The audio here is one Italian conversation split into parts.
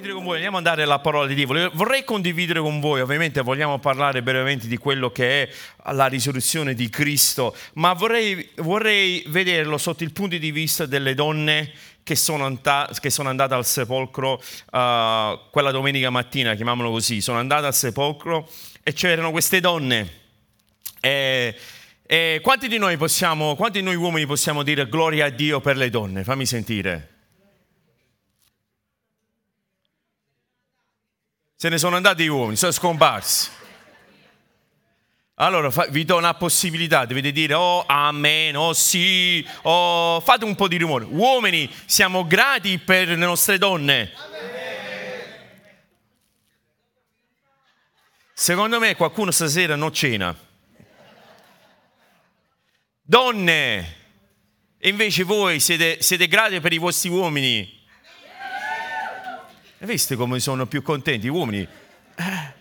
Condividere con voi, andiamo a dare la parola di Dio. Vorrei condividere con voi, ovviamente vogliamo parlare brevemente di quello che è la risurrezione di Cristo, ma vorrei, vorrei vederlo sotto il punto di vista delle donne che sono, andate, che sono andate al sepolcro uh, quella domenica mattina, chiamiamolo così, sono andate al sepolcro e c'erano queste donne. E, e quanti di possiamo, quanti di noi uomini possiamo dire gloria a Dio per le donne? Fammi sentire. Se ne sono andati gli uomini, sono scomparsi. Allora vi do una possibilità, dovete dire oh amen, oh sì, oh fate un po' di rumore. Uomini, siamo grati per le nostre donne. Secondo me qualcuno stasera non cena. Donne, invece voi siete, siete grati per i vostri uomini. Viste come sono più contenti gli uomini? Eh.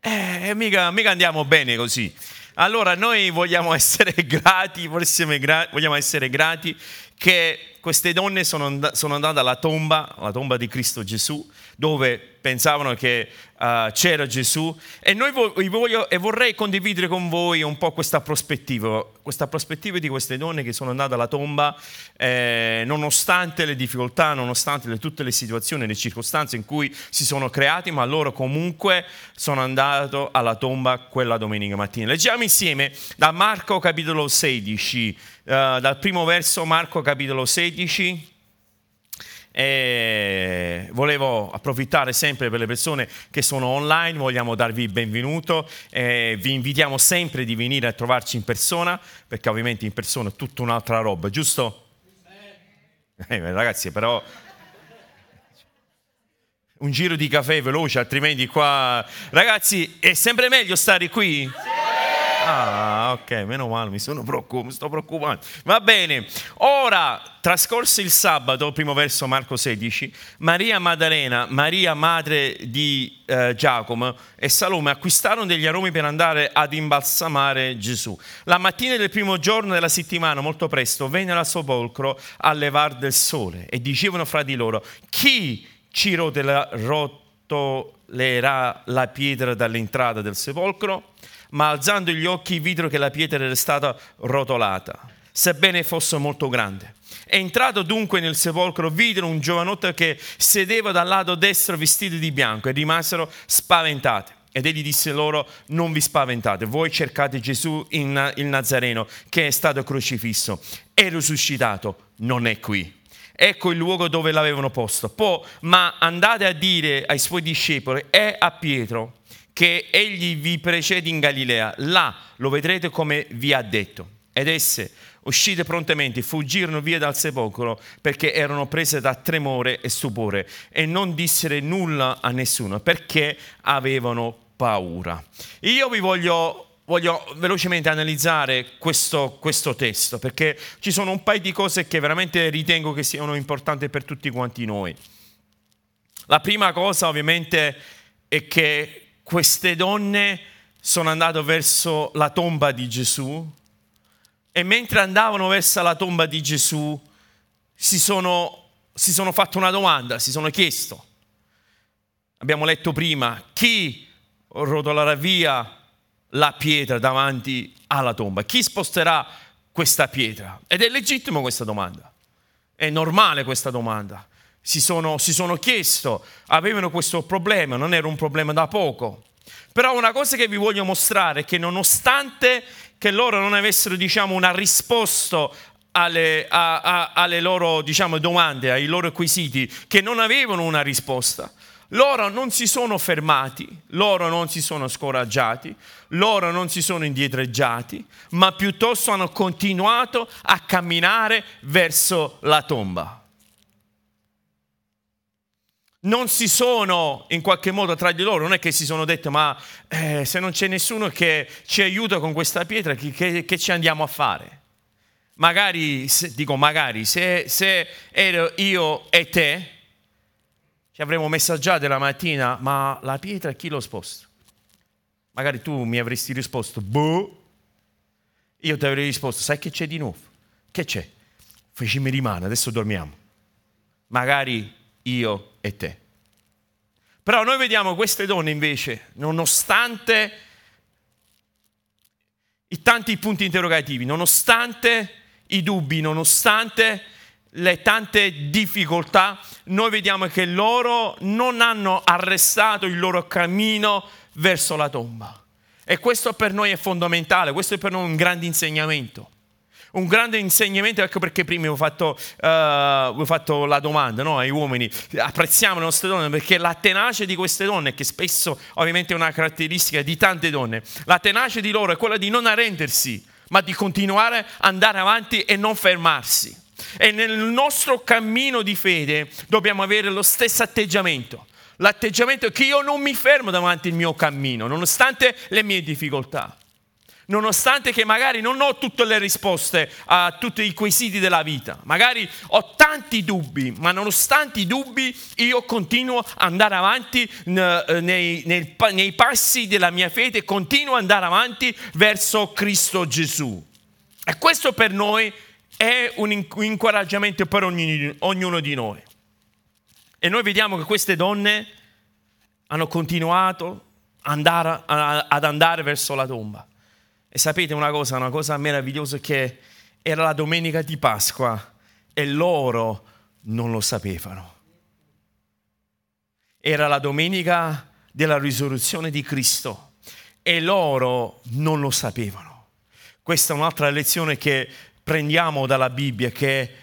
Eh, mica, mica andiamo bene così. Allora noi vogliamo essere grati, vogliamo essere grati che queste donne sono andate alla tomba, alla tomba di Cristo Gesù, dove pensavano che uh, c'era Gesù e, noi voglio, e vorrei condividere con voi un po' questa prospettiva, questa prospettiva di queste donne che sono andate alla tomba eh, nonostante le difficoltà, nonostante le, tutte le situazioni, le circostanze in cui si sono creati, ma loro comunque sono andate alla tomba quella domenica mattina. Leggiamo insieme da Marco capitolo 16, uh, dal primo verso Marco capitolo 16 e volevo approfittare sempre per le persone che sono online, vogliamo darvi il benvenuto, e vi invitiamo sempre di venire a trovarci in persona, perché ovviamente in persona è tutta un'altra roba, giusto? Eh, ragazzi, però un giro di caffè veloce, altrimenti qua... Ragazzi, è sempre meglio stare qui? Sì. Ah, ok, meno male, mi sono preoccupato, mi sto preoccupando. Va bene, ora, trascorso il sabato, primo verso Marco 16, Maria Maddalena, Maria madre di eh, Giacomo e Salome acquistarono degli aromi per andare ad imbalsamare Gesù. La mattina del primo giorno della settimana, molto presto, vennero al sepolcro a levar del sole e dicevano fra di loro, chi ci rotolerà la pietra dall'entrata del sepolcro? Ma alzando gli occhi videro che la pietra era stata rotolata, sebbene fosse molto grande. Entrato dunque nel sepolcro, videro un giovanotto che sedeva dal lato destro vestito di bianco e rimasero spaventati. Ed egli disse loro, non vi spaventate, voi cercate Gesù il Nazareno che è stato crocifisso e risuscitato, non è qui. Ecco il luogo dove l'avevano posto. Poi, ma andate a dire ai suoi discepoli e a Pietro che egli vi precede in Galilea, là lo vedrete come vi ha detto. Ed esse, uscite prontamente, fuggirono via dal sepolcro perché erano prese da tremore e stupore e non dissero nulla a nessuno perché avevano paura. Io vi voglio voglio velocemente analizzare questo, questo, testo perché ci sono un paio di cose che veramente ritengo che siano importanti per tutti quanti noi. La prima cosa ovviamente è che queste donne sono andate verso la tomba di Gesù e mentre andavano verso la tomba di Gesù si sono, si sono fatte una domanda, si sono chiesto. Abbiamo letto prima, chi rotolerà via la pietra davanti alla tomba? Chi sposterà questa pietra? Ed è legittimo questa domanda, è normale questa domanda si sono, si sono chiesto, avevano questo problema, non era un problema da poco. Però una cosa che vi voglio mostrare è che nonostante che loro non avessero diciamo, una risposta alle, a, a, alle loro diciamo, domande, ai loro quesiti, che non avevano una risposta, loro non si sono fermati, loro non si sono scoraggiati, loro non si sono indietreggiati, ma piuttosto hanno continuato a camminare verso la tomba. Non si sono in qualche modo tra di loro, non è che si sono detto ma eh, se non c'è nessuno che ci aiuta con questa pietra, che, che, che ci andiamo a fare? Magari, se, dico magari, se, se ero io e te, ci avremmo messaggiato la mattina, ma la pietra chi lo sposta? Magari tu mi avresti risposto, boh. Io ti avrei risposto, sai che c'è di nuovo? Che c'è? Facimi rimane, adesso dormiamo. Magari io e te. Però noi vediamo queste donne invece, nonostante i tanti punti interrogativi, nonostante i dubbi, nonostante le tante difficoltà, noi vediamo che loro non hanno arrestato il loro cammino verso la tomba. E questo per noi è fondamentale, questo è per noi un grande insegnamento un grande insegnamento, ecco perché prima ho fatto, uh, ho fatto la domanda no, ai uomini, apprezziamo le nostre donne perché la tenacia di queste donne, che spesso ovviamente è una caratteristica di tante donne, la tenacia di loro è quella di non arrendersi, ma di continuare ad andare avanti e non fermarsi. E nel nostro cammino di fede dobbiamo avere lo stesso atteggiamento. L'atteggiamento è che io non mi fermo davanti al mio cammino, nonostante le mie difficoltà nonostante che magari non ho tutte le risposte a tutti i quesiti della vita, magari ho tanti dubbi, ma nonostante i dubbi io continuo ad andare avanti nei, nei, nei passi della mia fede, continuo ad andare avanti verso Cristo Gesù. E questo per noi è un incoraggiamento per ognuno di noi. E noi vediamo che queste donne hanno continuato andare, ad andare verso la tomba. E sapete una cosa, una cosa meravigliosa che era la domenica di Pasqua e loro non lo sapevano. Era la domenica della risurrezione di Cristo e loro non lo sapevano. Questa è un'altra lezione che prendiamo dalla Bibbia che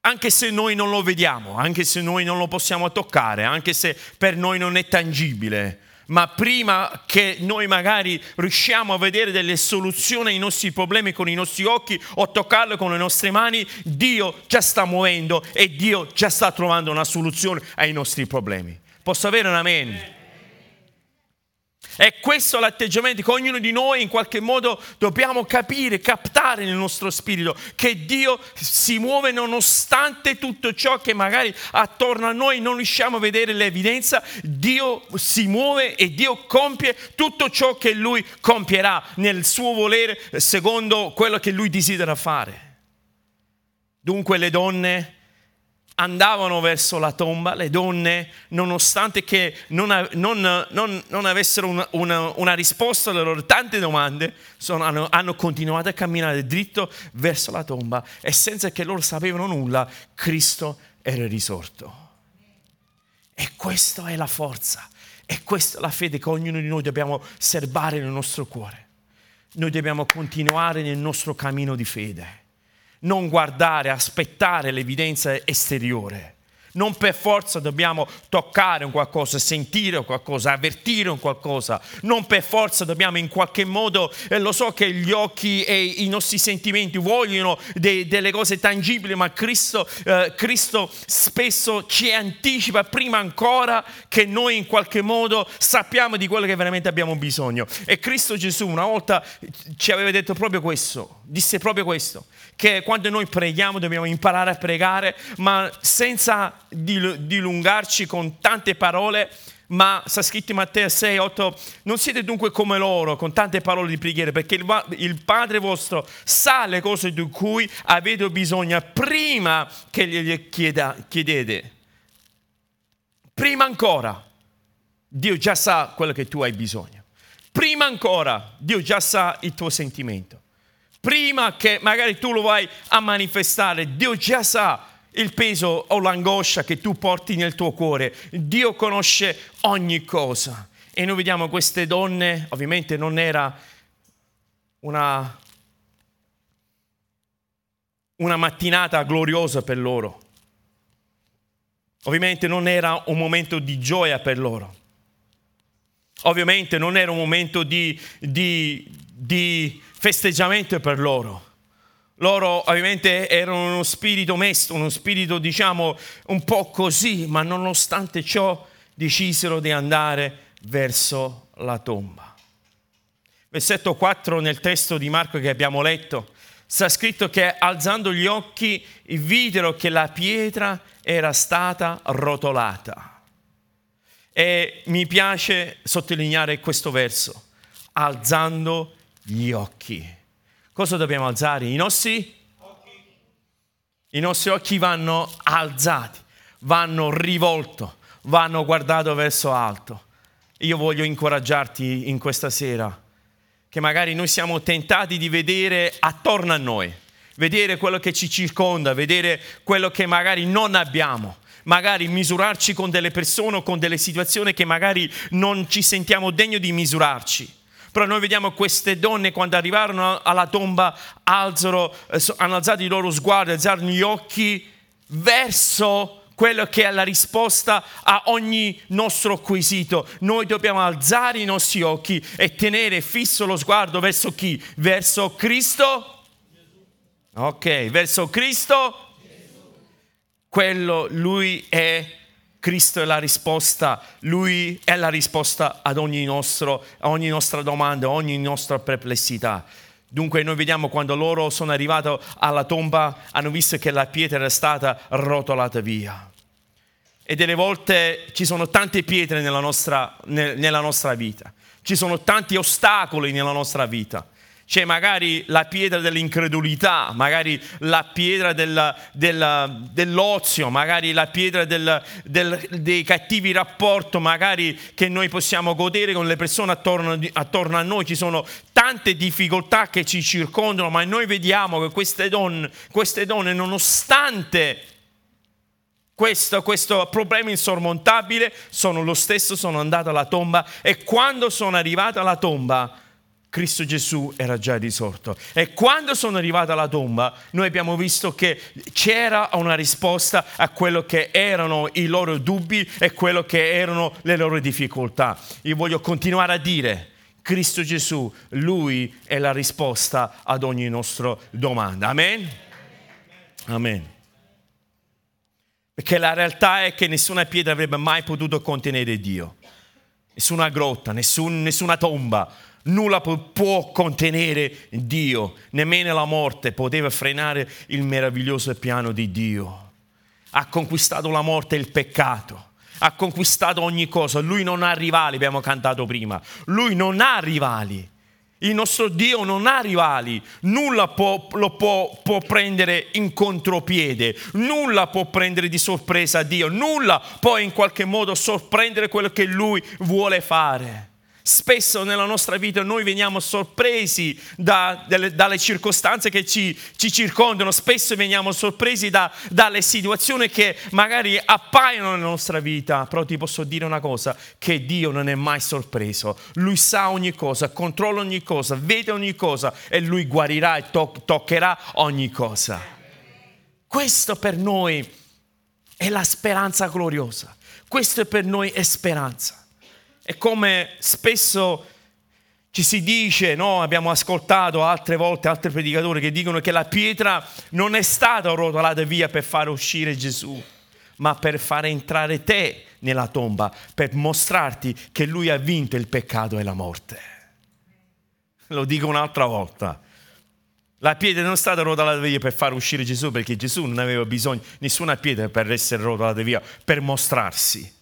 anche se noi non lo vediamo, anche se noi non lo possiamo toccare, anche se per noi non è tangibile, ma prima che noi magari riusciamo a vedere delle soluzioni ai nostri problemi con i nostri occhi o toccarle con le nostre mani, Dio già sta muovendo e Dio già sta trovando una soluzione ai nostri problemi. Posso avere un amen? È questo l'atteggiamento che ognuno di noi in qualche modo dobbiamo capire, captare nel nostro spirito, che Dio si muove nonostante tutto ciò che magari attorno a noi non riusciamo a vedere l'evidenza, Dio si muove e Dio compie tutto ciò che Lui compierà nel suo volere secondo quello che Lui desidera fare. Dunque le donne andavano verso la tomba, le donne, nonostante che non, non, non, non avessero una, una, una, risposta alle loro tante domande, sono, hanno, hanno, continuato a camminare dritto verso la tomba e senza che loro sapevano nulla, Cristo era risorto. E questa è la forza, e questa è la fede che ognuno di noi dobbiamo serbare nel nostro cuore. Noi dobbiamo continuare nel nostro cammino di fede non guardare, aspettare l'evidenza esteriore. Non per forza dobbiamo toccare un qualcosa, sentire un qualcosa, avvertire un qualcosa. Non per forza dobbiamo in qualche modo, eh, lo so che gli occhi e i nostri sentimenti vogliono de, delle cose tangibili, ma Cristo, eh, Cristo spesso ci anticipa prima ancora che noi in qualche modo sappiamo di quello che veramente abbiamo bisogno. E Cristo Gesù una volta ci aveva detto proprio questo, disse proprio questo che quando noi preghiamo dobbiamo imparare a pregare, ma senza dilungarci con tante parole, ma sta scritto in Matteo 6, 8, non siete dunque come loro con tante parole di preghiera, perché il, il, Padre vostro sa le cose di cui avete bisogno prima che gliele chieda, chiedete. Prima ancora, Dio già sa quello che tu hai bisogno. Prima ancora, Dio già sa il tuo sentimento prima che magari tu lo vai a manifestare, Dio già sa il peso o l'angoscia che tu porti nel tuo cuore. Dio conosce ogni cosa. E noi vediamo queste donne, ovviamente non era una, una mattinata gloriosa per loro. Ovviamente non era un momento di gioia per loro. Ovviamente non era un momento di, di, di festeggiamento per loro. Loro ovviamente erano uno spirito mesto, uno spirito diciamo un po' così, ma nonostante ciò decisero di andare verso la tomba. Versetto 4 nel testo di Marco che abbiamo letto, sta scritto che alzando gli occhi videro che la pietra era stata rotolata. E mi piace sottolineare questo verso, alzando gli occhi. Cosa dobbiamo alzare? I nostri occhi. I nostri occhi vanno alzati, vanno rivolti, vanno guardati verso alto. Io voglio incoraggiarti in questa sera, che magari noi siamo tentati di vedere attorno a noi, vedere quello che ci circonda, vedere quello che magari non abbiamo magari misurarci con delle persone o con delle situazioni che magari non ci sentiamo degno di misurarci. Però noi vediamo queste donne quando arrivarono alla tomba alzano, eh, hanno alzato i loro sguardi, alzarono gli occhi verso quello che è la risposta a ogni nostro quesito. Noi dobbiamo alzare i nostri occhi e tenere fisso lo sguardo verso chi? Verso Cristo? Ok, verso Cristo? Quello, lui è Cristo è la risposta, Lui è la risposta ad ogni, nostro, ogni nostra domanda, a ogni nostra perplessità. Dunque noi vediamo quando loro sono arrivati alla tomba, hanno visto che la pietra era stata rotolata via. E delle volte ci sono tante pietre nella nostra, nella nostra vita, ci sono tanti ostacoli nella nostra vita c'è magari la pietra dell'incredulità, magari la pietra della, della, dell'ozio, magari la pietra del, del, dei cattivi rapporti, magari che noi possiamo godere con le persone attorno, attorno, a noi. Ci sono tante difficoltà che ci circondano, ma noi vediamo che queste donne, queste donne nonostante questo, questo, problema insormontabile, sono lo stesso, sono andate alla tomba e quando sono arrivate alla tomba Cristo Gesù era già risorto. E quando sono arrivato alla tomba, noi abbiamo visto che c'era una risposta a quello che erano i loro dubbi e quello che erano le loro difficoltà. Io voglio continuare a dire, Cristo Gesù, Lui è la risposta ad ogni nostra domanda. Amen? Amen. Perché la realtà è che nessuna pietra avrebbe mai potuto contenere Dio. Nessuna grotta, nessun, nessuna tomba Nulla può contenere Dio, nemmeno la morte poteva frenare il meraviglioso piano di Dio. Ha conquistato la morte e il peccato ha conquistato ogni cosa. Lui non ha rivali, abbiamo cantato prima. Lui non ha rivali. Il nostro Dio non ha rivali, nulla può, lo può, può, prendere in contropiede, nulla può prendere di sorpresa Dio, nulla può in qualche modo sorprendere quello che Lui vuole fare. Spesso nella nostra vita noi veniamo sorpresi da, dalle, dalle, circostanze che ci, ci, circondano, spesso veniamo sorpresi da, dalle situazioni che magari appaiono nella nostra vita, però ti posso dire una cosa, che Dio non è mai sorpreso, Lui sa ogni cosa, controlla ogni cosa, vede ogni cosa e Lui guarirà e to- toccherà ogni cosa. Questo per noi è la speranza gloriosa, questo per noi è speranza. E come spesso ci si dice, no? abbiamo ascoltato altre volte altri predicatori che dicono che la pietra non è stata rotolata via per fare uscire Gesù, ma per far entrare te nella tomba, per mostrarti che lui ha vinto il peccato e la morte. Lo dico un'altra volta. La pietra non è stata rotolata via per far uscire Gesù, perché Gesù non aveva bisogno di nessuna pietra per essere rotolata via, per mostrarsi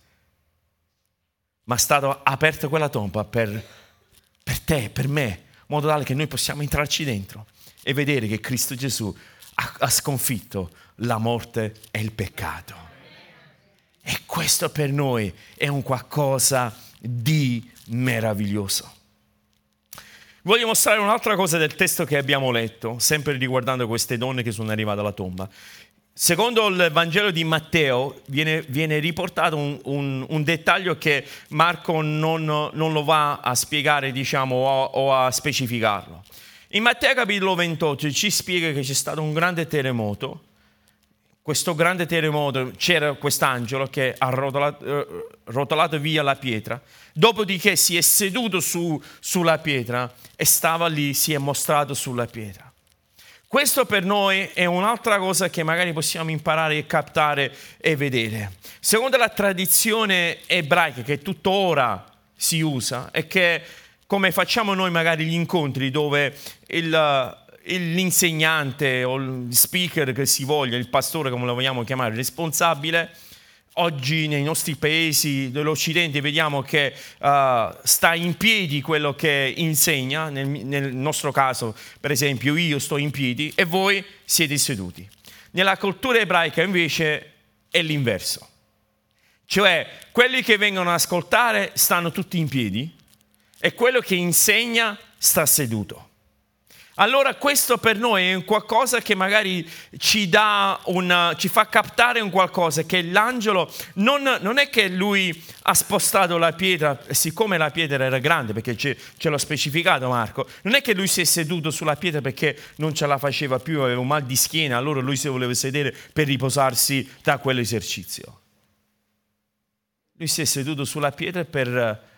ma è stata aperta quella tomba per, per te, per me, in modo tale che noi possiamo entrarci dentro e vedere che Cristo Gesù ha, ha sconfitto la morte e il peccato. E questo per noi è un qualcosa di meraviglioso. Voglio mostrare un'altra cosa del testo che abbiamo letto, sempre riguardando queste donne che sono arrivate alla tomba. Secondo il Vangelo di Matteo viene, viene riportato un, un, un, dettaglio che Marco non, non, lo va a spiegare diciamo, o, o, a specificarlo. In Matteo capitolo 28 ci spiega che c'è stato un grande terremoto. Questo grande terremoto c'era quest'angelo che ha rotolato, eh, rotolato via la pietra, dopodiché si è seduto su, sulla pietra e stava lì, si è mostrato sulla pietra. Questo per noi è un'altra cosa che magari possiamo imparare e captare e vedere. Secondo la tradizione ebraica che tuttora si usa è che come facciamo noi magari gli incontri dove il, l'insegnante o il speaker che si voglia, il pastore come lo vogliamo chiamare, il responsabile, oggi nei nostri paesi dell'Occidente vediamo che uh, sta in piedi quello che insegna, nel, nel, nostro caso per esempio io sto in piedi e voi siete seduti. Nella cultura ebraica invece è l'inverso, cioè quelli che vengono ad ascoltare stanno tutti in piedi e quello che insegna sta seduto. Allora questo per noi è qualcosa che magari ci, una, ci fa captare un qualcosa, che l'angelo non, non, è che lui ha spostato la pietra, siccome la pietra era grande, perché ce, ce l'ha specificato Marco, non è che lui si è seduto sulla pietra perché non ce la faceva più, aveva un mal di schiena, allora lui si voleva sedere per riposarsi da quell'esercizio. Lui si è seduto sulla pietra per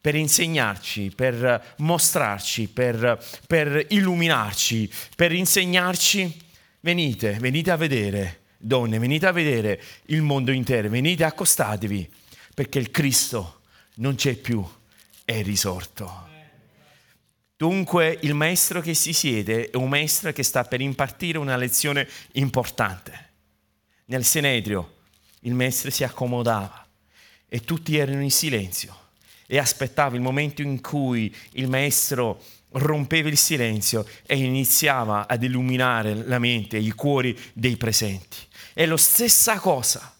per insegnarci, per mostrarci, per, per, illuminarci, per insegnarci. Venite, venite a vedere, donne, venite a vedere il mondo intero, venite accostatevi, perché il Cristo non c'è più, è risorto. Dunque il maestro che si siede è un maestro che sta per impartire una lezione importante. Nel Senedrio il maestro si accomodava e tutti erano in silenzio e aspettava il momento in cui il maestro rompeva il silenzio e iniziava ad illuminare la mente e i cuori dei presenti. È la stessa cosa.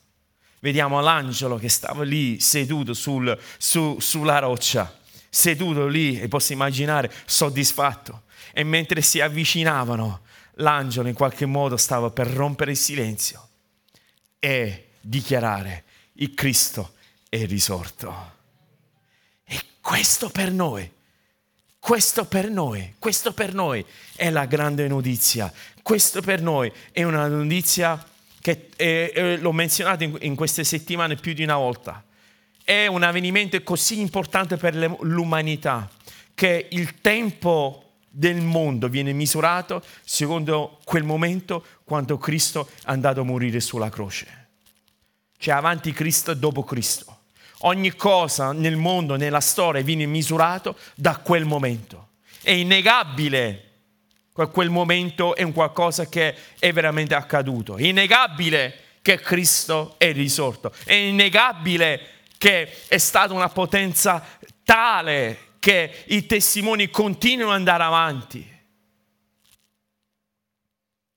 Vediamo l'angelo che stava lì seduto sul, su, sulla roccia, seduto lì e posso immaginare soddisfatto. E mentre si avvicinavano, l'angelo in qualche modo stava per rompere il silenzio e dichiarare il Cristo è risorto. Questo per noi, questo per noi, questo per noi è la grande notizia. Questo per noi è una notizia che è, è, l'ho menzionato in, in queste settimane più di una volta. È un avvenimento così importante per l'umanità che il tempo del mondo viene misurato secondo quel momento quando Cristo è andato a morire sulla croce. C'è avanti Cristo e dopo Cristo. Ogni cosa nel mondo, nella storia, viene misurato da quel momento. È innegabile che quel momento è un qualcosa che è veramente accaduto. È innegabile che Cristo è risorto. È innegabile che è stata una potenza tale che i testimoni continuano ad andare avanti.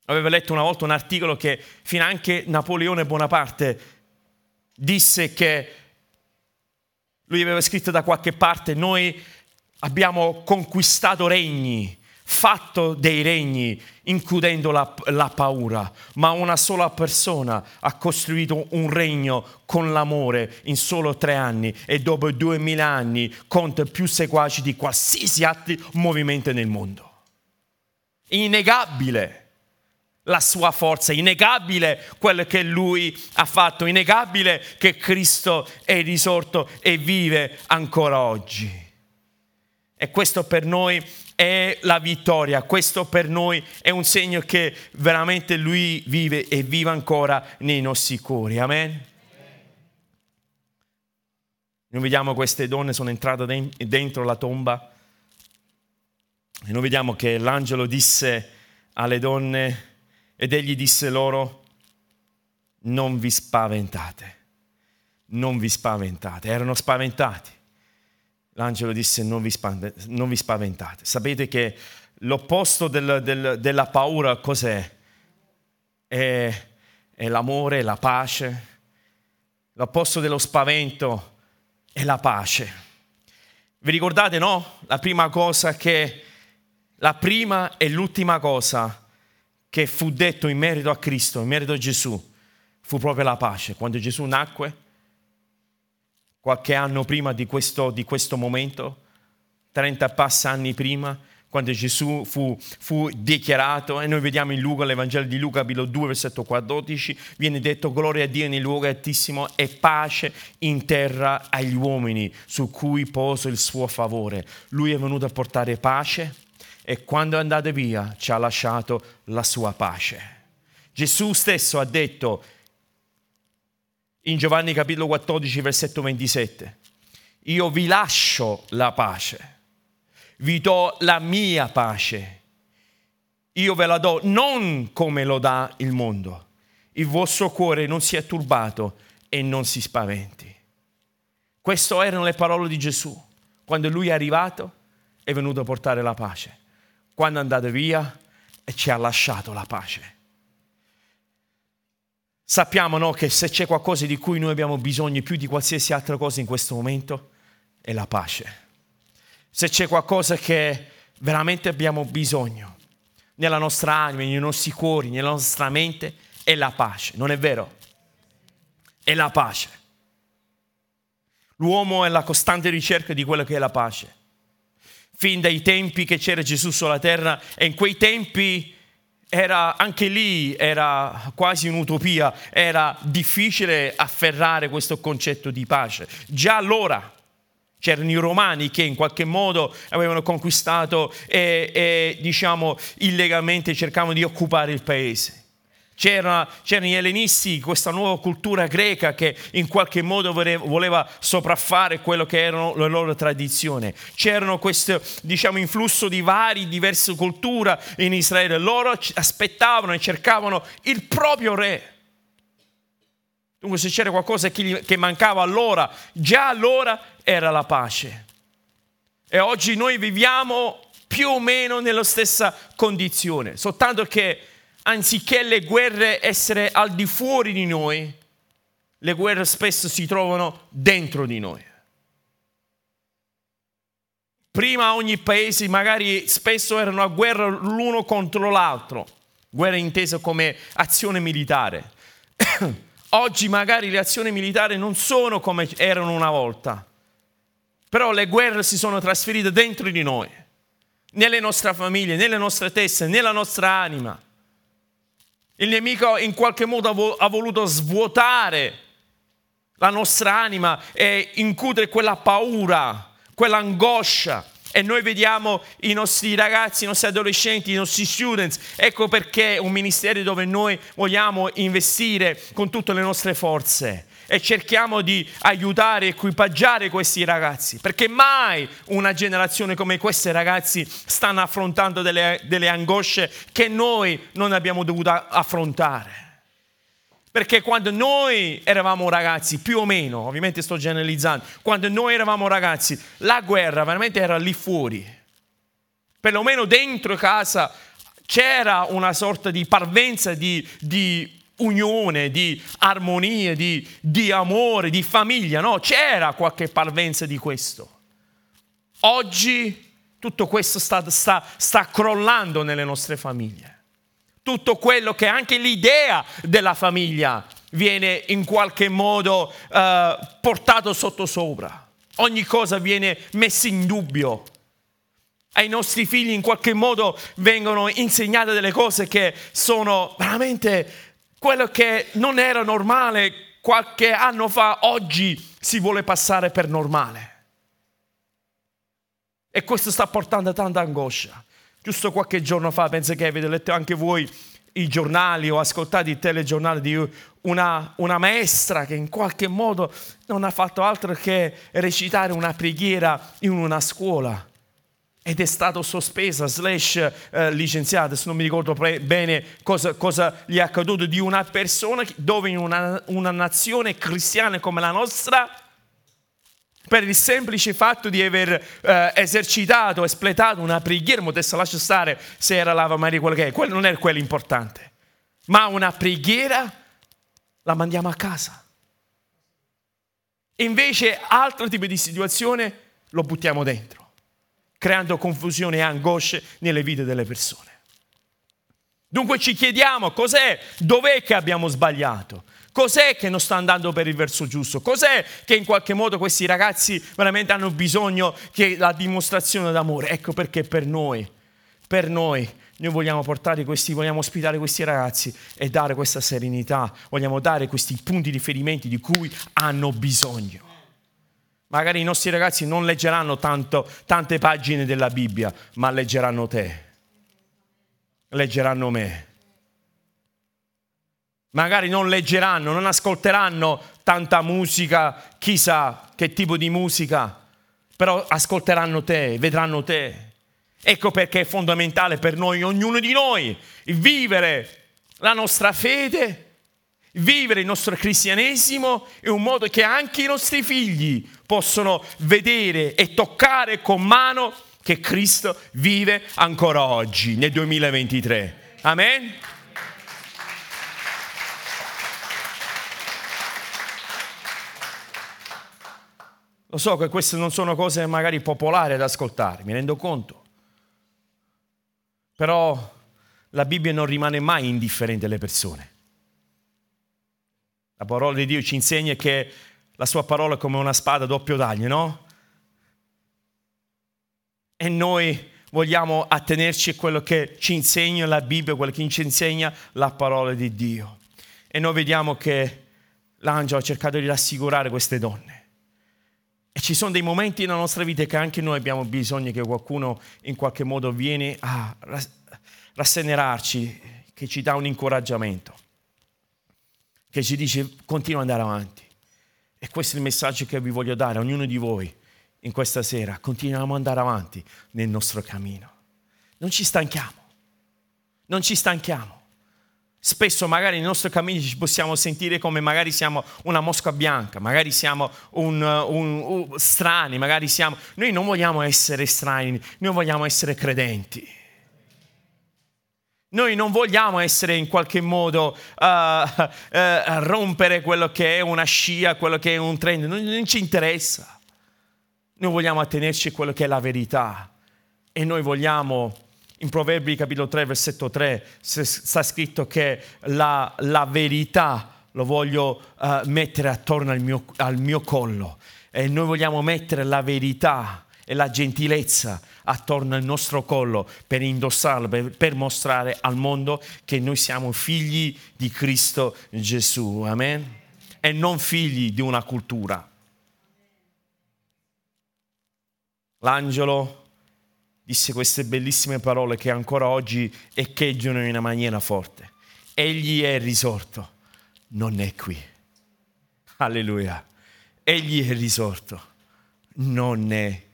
Avevo letto una volta un articolo che finanche Napoleone Bonaparte disse che lui aveva scritto da qualche parte, noi abbiamo conquistato regni, fatto dei regni, includendo la, la, paura, ma una sola persona ha costruito un regno con l'amore in solo tre anni e dopo duemila anni conta più seguaci di qualsiasi altro movimento nel mondo. Innegabile la sua forza, innegabile quello che lui ha fatto, innegabile che Cristo è risorto e vive ancora oggi. E questo per noi è la vittoria, questo per noi è un segno che veramente lui vive e vive ancora nei nostri cuori. Amen. Noi vediamo queste donne sono entrate dentro la tomba e noi vediamo che l'angelo disse alle donne ed egli disse loro, non vi spaventate, non vi spaventate. Erano spaventati. L'angelo disse, non vi, spaventate. Non vi spaventate. Sapete che l'opposto del, del, della paura cos'è? È, è l'amore, la pace. L'opposto dello spavento è la pace. Vi ricordate, no? La prima cosa che, la prima e l'ultima cosa che fu detto in merito a Cristo, in merito a Gesù, fu proprio la pace. Quando Gesù nacque, qualche anno prima di questo, di questo momento, 30 passa anni prima, quando Gesù fu, fu, dichiarato, e noi vediamo in Luca, l'Evangelo di Luca, capitolo 2, versetto 14, viene detto gloria a Dio nel luogo altissimo e pace in terra agli uomini su cui poso il suo favore. Lui è venuto a portare pace e quando è andato via ci ha lasciato la sua pace. Gesù stesso ha detto in Giovanni capitolo 14, versetto 27, io vi lascio la pace, vi do la mia pace, io ve la do non come lo dà il mondo, il vostro cuore non si è turbato e non si spaventi. Queste erano le parole di Gesù. Quando lui è arrivato è venuto a portare la pace. Quando è andato via e ci ha lasciato la pace. Sappiamo no, che se c'è qualcosa di cui noi abbiamo bisogno più di qualsiasi altra cosa in questo momento è la pace. Se c'è qualcosa che veramente abbiamo bisogno nella nostra anima, nei nostri cuori, nella nostra mente, è la pace. Non è vero? È la pace. L'uomo è la costante ricerca di quello che è la pace. Fin dai tempi che c'era Gesù sulla terra e in quei tempi era, anche lì era quasi un'utopia, era difficile afferrare questo concetto di pace. Già allora c'erano i romani che in qualche modo avevano conquistato e, e diciamo illegalmente cercavano di occupare il paese. C'era, c'erano gli ellenisti, questa nuova cultura greca che in qualche modo voleva sopraffare quello che erano le loro tradizioni. C'erano questo diciamo, influsso di varie diverse culture in Israele. Loro aspettavano e cercavano il proprio re. Dunque se c'era qualcosa che mancava allora, già allora era la pace. E oggi noi viviamo più o meno nella stessa condizione, soltanto che anziché le guerre essere al di fuori di noi, le guerre spesso si trovano dentro di noi. Prima ogni paese magari spesso erano a guerra l'uno contro l'altro, guerra intesa come azione militare. Oggi magari le azioni militari non sono come erano una volta, però le guerre si sono trasferite dentro di noi, nelle nostre famiglie, nelle nostre teste, nella nostra anima. Il nemico in qualche modo ha voluto svuotare la nostra anima e incutere quella paura, quell'angoscia. E noi vediamo i nostri ragazzi, i nostri adolescenti, i nostri students. Ecco perché è un ministero dove noi vogliamo investire con tutte le nostre forze e cerchiamo di aiutare equipaggiare questi ragazzi, perché mai una generazione come questi ragazzi stanno affrontando delle, delle angosce che noi non abbiamo dovuto affrontare. Perché quando noi eravamo ragazzi, più o meno, ovviamente sto generalizzando, quando noi eravamo ragazzi, la guerra veramente era lì fuori. Perlomeno dentro casa c'era una sorta di parvenza di, di unione, di armonia, di, di amore, di famiglia, no? C'era qualche parvenza di questo. Oggi tutto questo sta, sta, sta crollando nelle nostre famiglie. Tutto quello che anche l'idea della famiglia viene in qualche modo uh, portato sotto sopra. Ogni cosa viene messa in dubbio. Ai nostri figli in qualche modo vengono insegnate delle cose che sono veramente quello che non era normale qualche anno fa, oggi si vuole passare per normale. E questo sta portando tanta angoscia. Giusto qualche giorno fa, penso che avete letto anche voi i giornali o ascoltato i telegiornali di una, una, maestra che in qualche modo non ha fatto altro che recitare una preghiera in una scuola ed è stato sospesa, slash eh, licenziata, se non mi ricordo pre- bene cosa, cosa, gli è accaduto, di una persona dove in una, una nazione cristiana come la nostra, per il semplice fatto di aver eh, esercitato, espletato una preghiera, adesso lascia stare se era l'Ave Maria quello che è, quello non è quello importante, ma una preghiera la mandiamo a casa. Invece altro tipo di situazione lo buttiamo dentro creando confusione e angosce nelle vite delle persone. Dunque ci chiediamo cos'è, dov'è che abbiamo sbagliato? Cos'è che non sta andando per il verso giusto? Cos'è che in qualche modo questi ragazzi veramente hanno bisogno che la dimostrazione d'amore? Ecco perché per noi, per noi, noi vogliamo portare questi, vogliamo ospitare questi ragazzi e dare questa serenità, vogliamo dare questi punti di riferimento di cui hanno bisogno. Magari i nostri ragazzi non leggeranno tanto, tante pagine della Bibbia, ma leggeranno te, leggeranno me. Magari non leggeranno, non ascolteranno tanta musica, chissà che tipo di musica, però ascolteranno te, vedranno te. Ecco perché è fondamentale per noi, ognuno di noi, vivere la nostra fede vivere il nostro cristianesimo in un modo che anche i nostri figli possono vedere e toccare con mano che Cristo vive ancora oggi, nel 2023. Amen? Lo so che queste non sono cose magari popolari ad ascoltare, mi rendo conto. Però la Bibbia non rimane mai indifferente alle persone. La parola di Dio ci insegna che la sua parola è come una spada a doppio taglio, no? E noi vogliamo attenerci a quello che ci insegna la Bibbia, quello che ci insegna la parola di Dio. E noi vediamo che l'angelo ha cercato di rassicurare queste donne. E ci sono dei momenti nella nostra vita che anche noi abbiamo bisogno che qualcuno in qualche modo viene a rassenerarci, che ci dà un incoraggiamento che ci dice continua ad andare avanti. E questo è il messaggio che vi voglio dare a ognuno di voi in questa sera. Continuiamo ad andare avanti nel nostro cammino. Non ci stanchiamo. Non ci stanchiamo. Spesso magari nel nostro cammino ci possiamo sentire come magari siamo una mosca bianca, magari siamo un, un, un, strani, magari siamo... Noi non vogliamo essere strani, noi vogliamo essere credenti. Noi non vogliamo essere in qualche modo uh, uh, rompere quello che è una scia, quello che è un trend, non, non ci interessa. Noi vogliamo attenerci a quello che è la verità. E noi vogliamo, in Proverbi capitolo 3, versetto 3, sta scritto che la, la verità lo voglio uh, mettere attorno al mio, al mio collo. E noi vogliamo mettere la verità e la gentilezza attorno al nostro collo per indossarlo, per, per mostrare al mondo che noi siamo figli di Cristo Gesù. Amen? E non figli di una cultura. L'angelo disse queste bellissime parole che ancora oggi echeggiano in una maniera forte. Egli è risorto, non è qui. Alleluia. Egli è risorto, non è qui.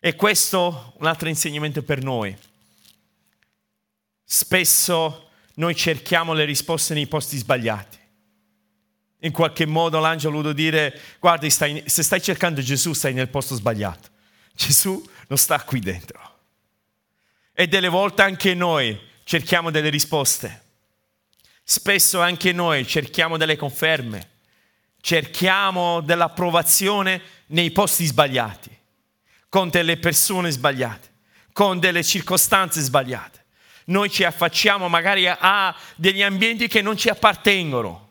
E questo un altro insegnamento per noi. Spesso noi cerchiamo le risposte nei posti sbagliati. In qualche modo l'angelo vuole dire, guarda, stai, se stai cercando Gesù stai nel posto sbagliato. Gesù non sta qui dentro. E delle volte anche noi cerchiamo delle risposte. Spesso anche noi cerchiamo delle conferme. Cerchiamo dell'approvazione nei posti sbagliati con delle persone sbagliate, con delle circostanze sbagliate. Noi ci affacciamo magari a degli ambienti che non ci appartengono.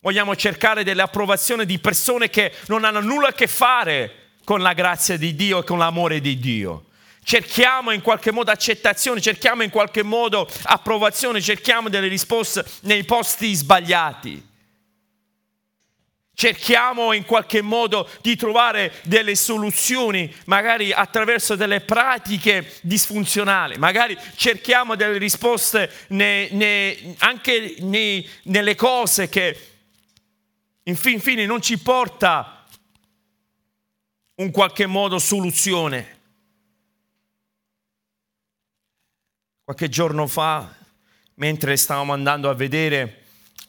Vogliamo cercare delle approvazioni di persone che non hanno nulla a che fare con la grazia di Dio e con l'amore di Dio. Cerchiamo in qualche modo accettazione, cerchiamo in qualche modo approvazione, cerchiamo delle risposte nei posti sbagliati. Cerchiamo in qualche modo di trovare delle soluzioni, magari attraverso delle pratiche disfunzionali, magari cerchiamo delle risposte ne, ne, anche ne, nelle cose che in fin fine non ci porta in qualche modo soluzione. Qualche giorno fa, mentre stavamo andando a vedere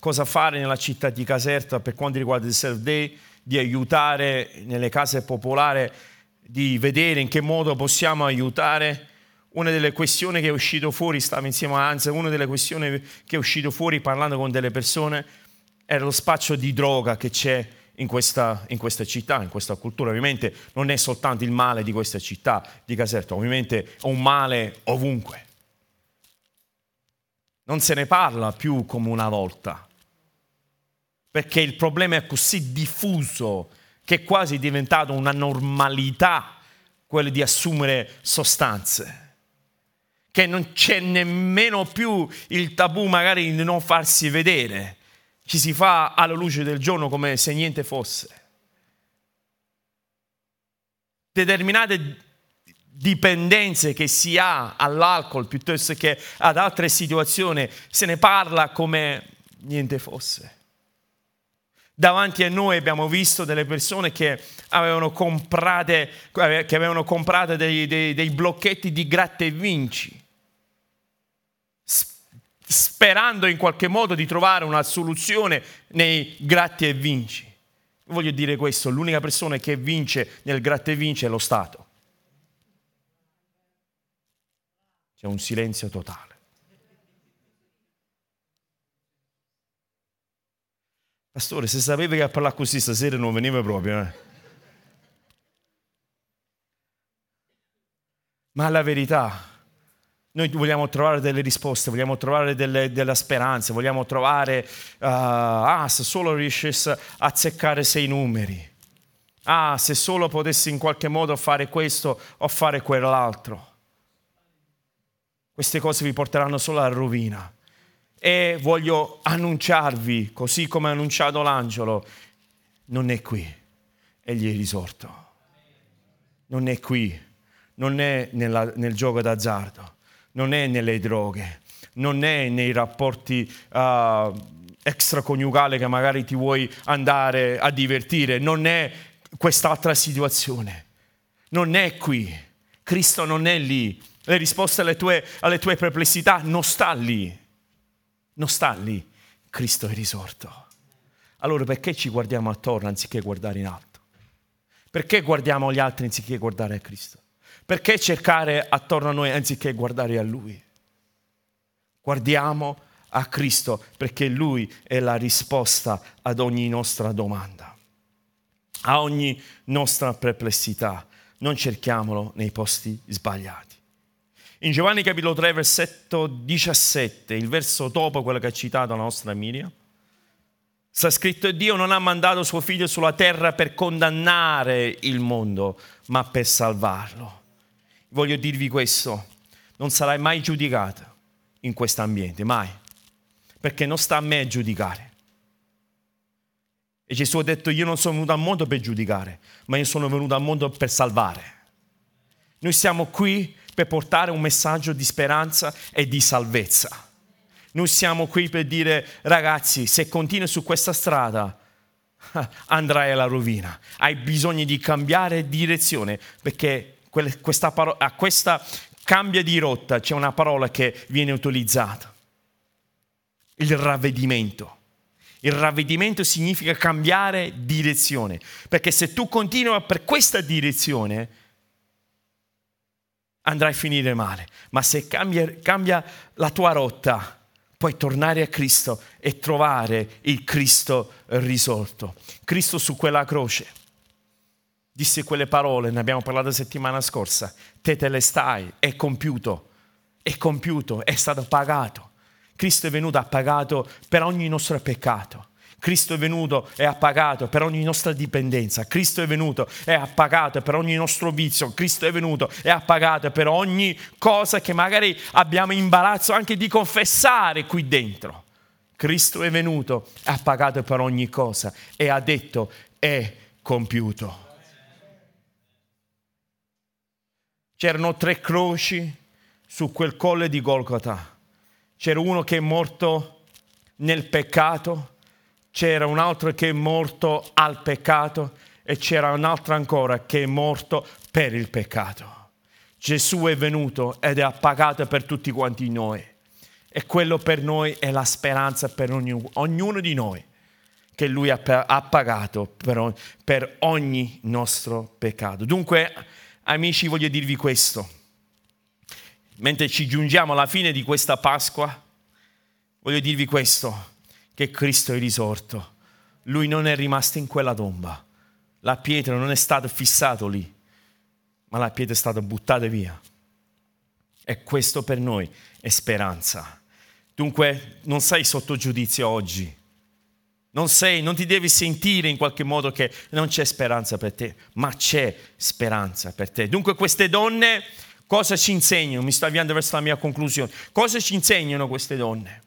cosa fare nella città di Caserta per quanto riguarda il Self Day, di aiutare nelle case popolari, di vedere in che modo possiamo aiutare. Una delle questioni che è uscito fuori, stavo insieme a Anza, una delle questioni che è uscito fuori parlando con delle persone era lo spaccio di droga che c'è in questa, in questa, città, in questa cultura. Ovviamente non è soltanto il male di questa città, di Caserta, ovviamente è un male ovunque. Non se ne parla più come una volta perché il problema è così diffuso che è quasi diventato una normalità quello di assumere sostanze, che non c'è nemmeno più il tabù magari di non farsi vedere, ci si fa alla luce del giorno come se niente fosse. Determinate dipendenze che si ha all'alcol piuttosto che ad altre situazioni, se ne parla come niente fosse. Davanti a noi abbiamo visto delle persone che avevano, comprate, che avevano comprato dei, dei, dei blocchetti di gratta e vinci, sperando in qualche modo di trovare una soluzione nei gratti e vinci. Voglio dire questo, l'unica persona che vince nel gratta e vinci è lo Stato. C'è un silenzio totale. Pastore, se sapevi che a parlare così stasera non veniva proprio. Eh? Ma la verità, noi vogliamo trovare delle risposte, vogliamo trovare delle, della speranza, vogliamo trovare, uh, ah, se solo riuscissi a azzeccare sei numeri, ah, se solo potessi in qualche modo fare questo o fare quell'altro. Queste cose vi porteranno solo alla rovina e voglio annunciarvi, così come ha annunciato l'angelo, non è qui, egli è risorto. Non è qui, non è nella, nel gioco d'azzardo, non è nelle droghe, non è nei rapporti uh, extraconiugali che magari ti vuoi andare a divertire, non è quest'altra situazione, non è qui. Cristo non è lì. Le risposte alle tue, alle tue perplessità non sta lì non sta lì, Cristo è risorto. Allora perché ci guardiamo attorno anziché guardare in alto? Perché guardiamo gli altri anziché guardare a Cristo? Perché cercare attorno a noi anziché guardare a Lui? Guardiamo a Cristo perché Lui è la risposta ad ogni nostra domanda, a ogni nostra perplessità. Non cerchiamolo nei posti sbagliati. In Giovanni capitolo 3, versetto 17, il verso dopo quello che ha citato la nostra Miriam, sta scritto Dio non ha mandato suo figlio sulla terra per condannare il mondo, ma per salvarlo. Voglio dirvi questo, non sarai mai giudicato in questo ambiente, mai, perché non sta a me giudicare. E Gesù ha detto io non sono venuto al mondo per giudicare, ma io sono venuto al mondo per salvare. Noi siamo qui per portare un messaggio di speranza e di salvezza. Noi siamo qui per dire, ragazzi, se continui su questa strada, andrai alla rovina. Hai bisogno di cambiare direzione perché questa parola, a questa cambia di rotta c'è una parola che viene utilizzata. Il ravvedimento. Il ravvedimento significa cambiare direzione, perché se tu continui per questa direzione, andrai a finire male. Ma se cambia, cambia la tua rotta, puoi tornare a Cristo e trovare il Cristo risolto. Cristo su quella croce disse quelle parole, ne abbiamo parlato la settimana scorsa, te te le stai, è compiuto, è compiuto, è stato pagato. Cristo è venuto, ha pagato per ogni nostro peccato. Cristo è venuto e ha pagato per ogni nostra dipendenza. Cristo è venuto e ha pagato per ogni nostro vizio. Cristo è venuto e ha pagato per ogni cosa che magari abbiamo imbarazzo anche di confessare qui dentro. Cristo è venuto e ha pagato per ogni cosa e ha detto è compiuto. C'erano tre croci su quel colle di Golgotha. C'era uno che è morto nel peccato c'era un altro che è morto al peccato e c'era un altro ancora che è morto per il peccato. Gesù è venuto ed ha pagato per tutti quanti noi. E quello per noi è la speranza per ognuno di noi, che Lui ha, pagato per ogni nostro peccato. Dunque, amici, voglio dirvi questo. Mentre ci giungiamo alla fine di questa Pasqua, voglio dirvi questo che Cristo è risorto. Lui non è rimasto in quella tomba. La pietra non è stata fissata lì, ma la pietra è stata buttata via. E questo per noi è speranza. Dunque non sei sotto giudizio oggi. Non, sei, non ti devi sentire in qualche modo che non c'è speranza per te, ma c'è speranza per te. Dunque queste donne cosa ci insegnano? Mi sto avviando verso la mia conclusione. Cosa ci insegnano queste donne?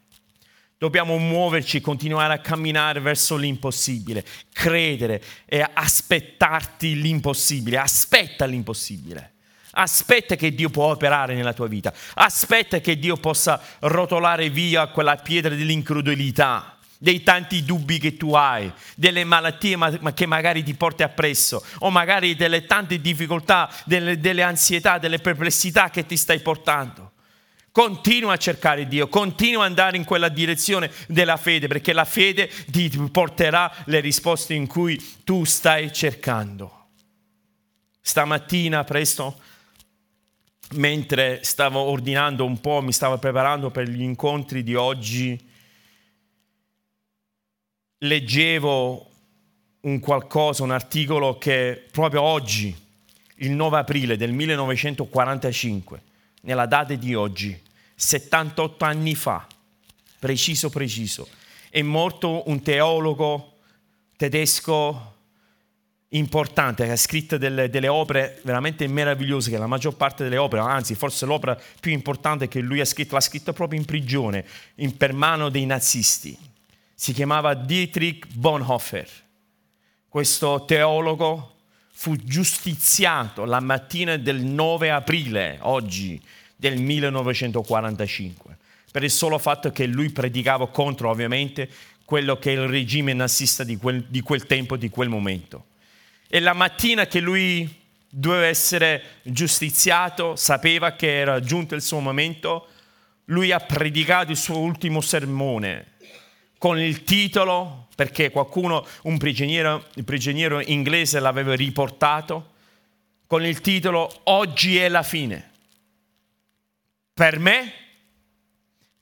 Dobbiamo muoverci, continuare a camminare verso l'impossibile, credere e aspettarti l'impossibile. Aspetta l'impossibile. Aspetta che Dio può operare nella tua vita. Aspetta che Dio possa rotolare via quella pietra dell'incredulità, dei tanti dubbi che tu hai, delle malattie che magari ti porti appresso, o magari delle tante difficoltà, delle, delle ansietà, delle perplessità che ti stai portando. Continua a cercare Dio, continua ad andare in quella direzione della fede, perché la fede ti porterà le risposte in cui tu stai cercando. Stamattina presto, mentre stavo ordinando un po', mi stavo preparando per gli incontri di oggi, leggevo un qualcosa, un articolo che proprio oggi, il 9 aprile del 1945, nella data di oggi, 78 anni fa, preciso preciso, è morto un teologo tedesco importante che ha scritto delle, delle, opere veramente meravigliose, che la maggior parte delle opere, anzi forse l'opera più importante che lui ha scritto, l'ha scritta proprio in prigione, in, per mano dei nazisti. Si chiamava Dietrich Bonhoeffer. Questo teologo fu giustiziato la mattina del 9 aprile, oggi, del 1945, per il solo fatto che lui predicava contro ovviamente quello che è il regime nazista di quel, di quel tempo, di quel momento. E la mattina che lui doveva essere giustiziato, sapeva che era giunto il suo momento, lui ha predicato il suo ultimo sermone con il titolo, perché qualcuno, un prigioniero, il prigioniero inglese l'aveva riportato, con il titolo Oggi è la fine. Per me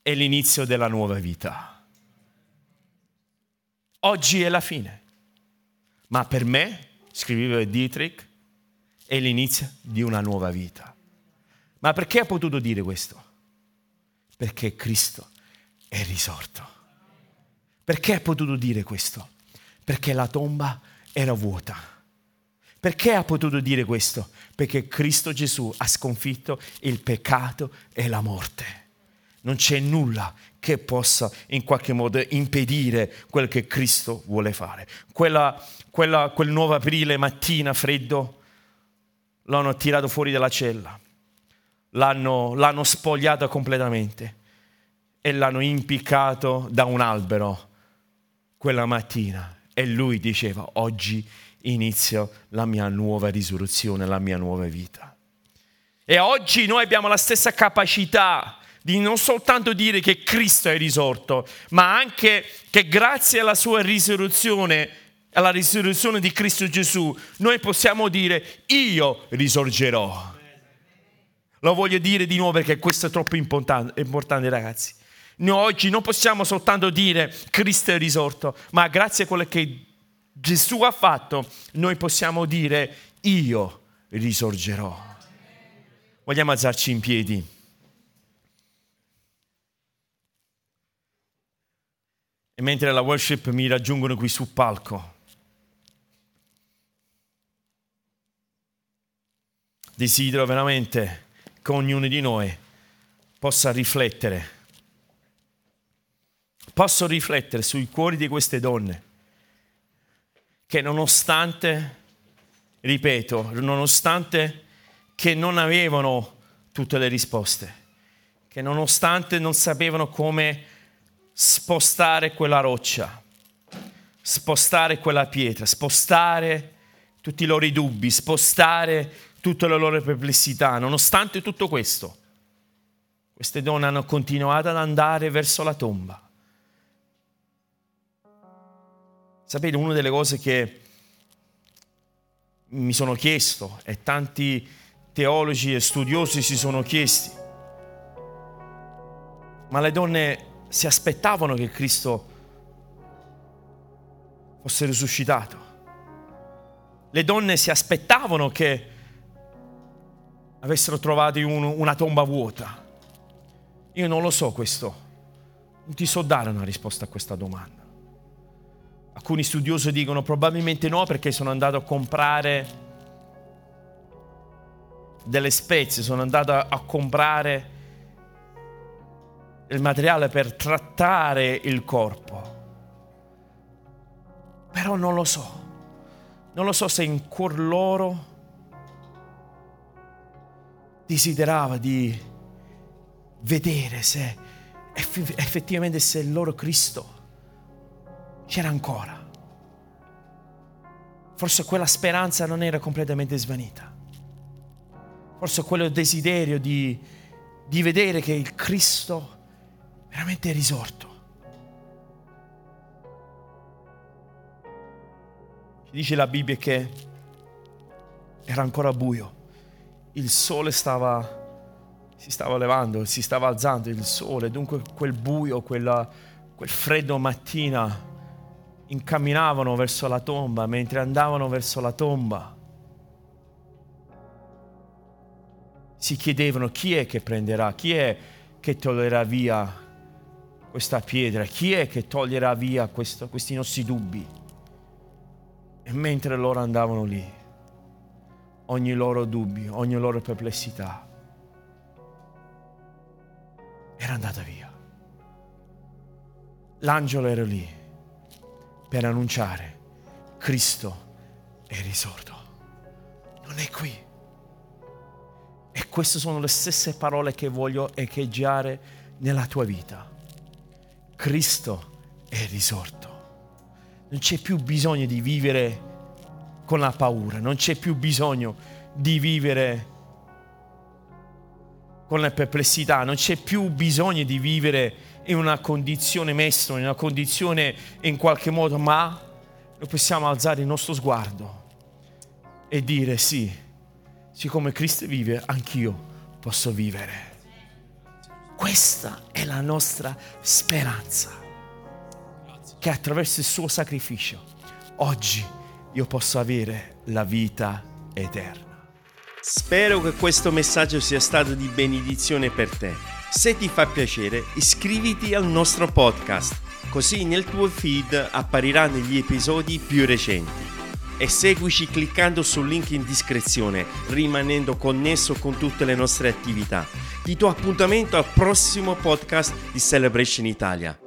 è l'inizio della nuova vita. Oggi è la fine, ma per me, scriveva Dietrich, è l'inizio di una nuova vita. Ma perché ha potuto dire questo? Perché Cristo è risorto. Perché ha potuto dire questo? Perché la tomba era vuota perché ha potuto dire questo? Perché Cristo Gesù ha sconfitto il peccato e la morte. Non c'è nulla che possa in qualche modo impedire quel che Cristo vuole fare. Quella, quella, quel 9 aprile mattina freddo l'hanno tirato fuori dalla cella, l'hanno, l'hanno spogliato completamente e l'hanno impiccato da un albero quella mattina. E lui diceva, oggi inizio la mia nuova risurrezione, la mia nuova vita. E oggi noi abbiamo la stessa capacità di non soltanto dire che Cristo è risorto, ma anche che grazie alla sua risurrezione, alla risurrezione di Cristo Gesù, noi possiamo dire io risorgerò. Lo voglio dire di nuovo perché questo è troppo importante, importante ragazzi. Noi oggi non possiamo soltanto dire Cristo è risorto, ma grazie a quello che Gesù ha fatto, noi possiamo dire io risorgerò. Vogliamo alzarci in piedi. E mentre la worship mi raggiungono qui sul palco, desidero veramente che ognuno di noi possa riflettere. Posso riflettere sui cuori di queste donne che nonostante, ripeto, nonostante che non avevano tutte le risposte, che nonostante non sapevano come spostare quella roccia, spostare quella pietra, spostare tutti i loro dubbi, spostare tutte le loro perplessità, nonostante tutto questo, queste donne hanno continuato ad andare verso la tomba Sapete, una delle cose che mi sono chiesto e tanti teologi e studiosi si sono chiesti, ma le donne si aspettavano che Cristo fosse risuscitato. Le donne si aspettavano che avessero trovato un, una tomba vuota. Io non lo so questo. Non ti so dare una risposta a questa domanda. Alcuni studiosi dicono probabilmente no perché sono andato a comprare delle spezie, sono andato a comprare il materiale per trattare il corpo. Però non lo so. Non lo so se in cuor loro desiderava di vedere se effettivamente se il loro Cristo c'era ancora. Forse quella speranza non era completamente svanita. Forse quello desiderio di, di vedere che il Cristo veramente è risorto. Ci dice la Bibbia che era ancora buio, il sole stava, si stava levando, si stava alzando il sole, dunque quel buio, quella, quel freddo mattina incamminavano verso la tomba, mentre andavano verso la tomba si chiedevano chi è che prenderà, chi è che toglierà via questa pietra, chi è che toglierà via questo, questi nostri dubbi. E mentre loro andavano lì, ogni loro dubbio, ogni loro perplessità era andata via. L'angelo era lì per annunciare Cristo è risorto. Non è qui. E queste sono le stesse parole che voglio echeggiare nella tua vita. Cristo è risorto. Non c'è più bisogno di vivere con la paura, non c'è più bisogno di vivere con le perplessità, non c'è più bisogno di vivere in una condizione mesta, in una condizione in qualche modo, ma noi possiamo alzare il nostro sguardo e dire sì, siccome Cristo vive, anch'io posso vivere. Questa è la nostra speranza, che attraverso il suo sacrificio oggi io posso avere la vita eterna. Spero che questo messaggio sia stato di benedizione per te. Se ti fa piacere, iscriviti al nostro podcast, così nel tuo feed appariranno gli episodi più recenti. E seguici cliccando sul link in descrizione, rimanendo connesso con tutte le nostre attività. Ti do appuntamento al prossimo podcast di Celebration Italia.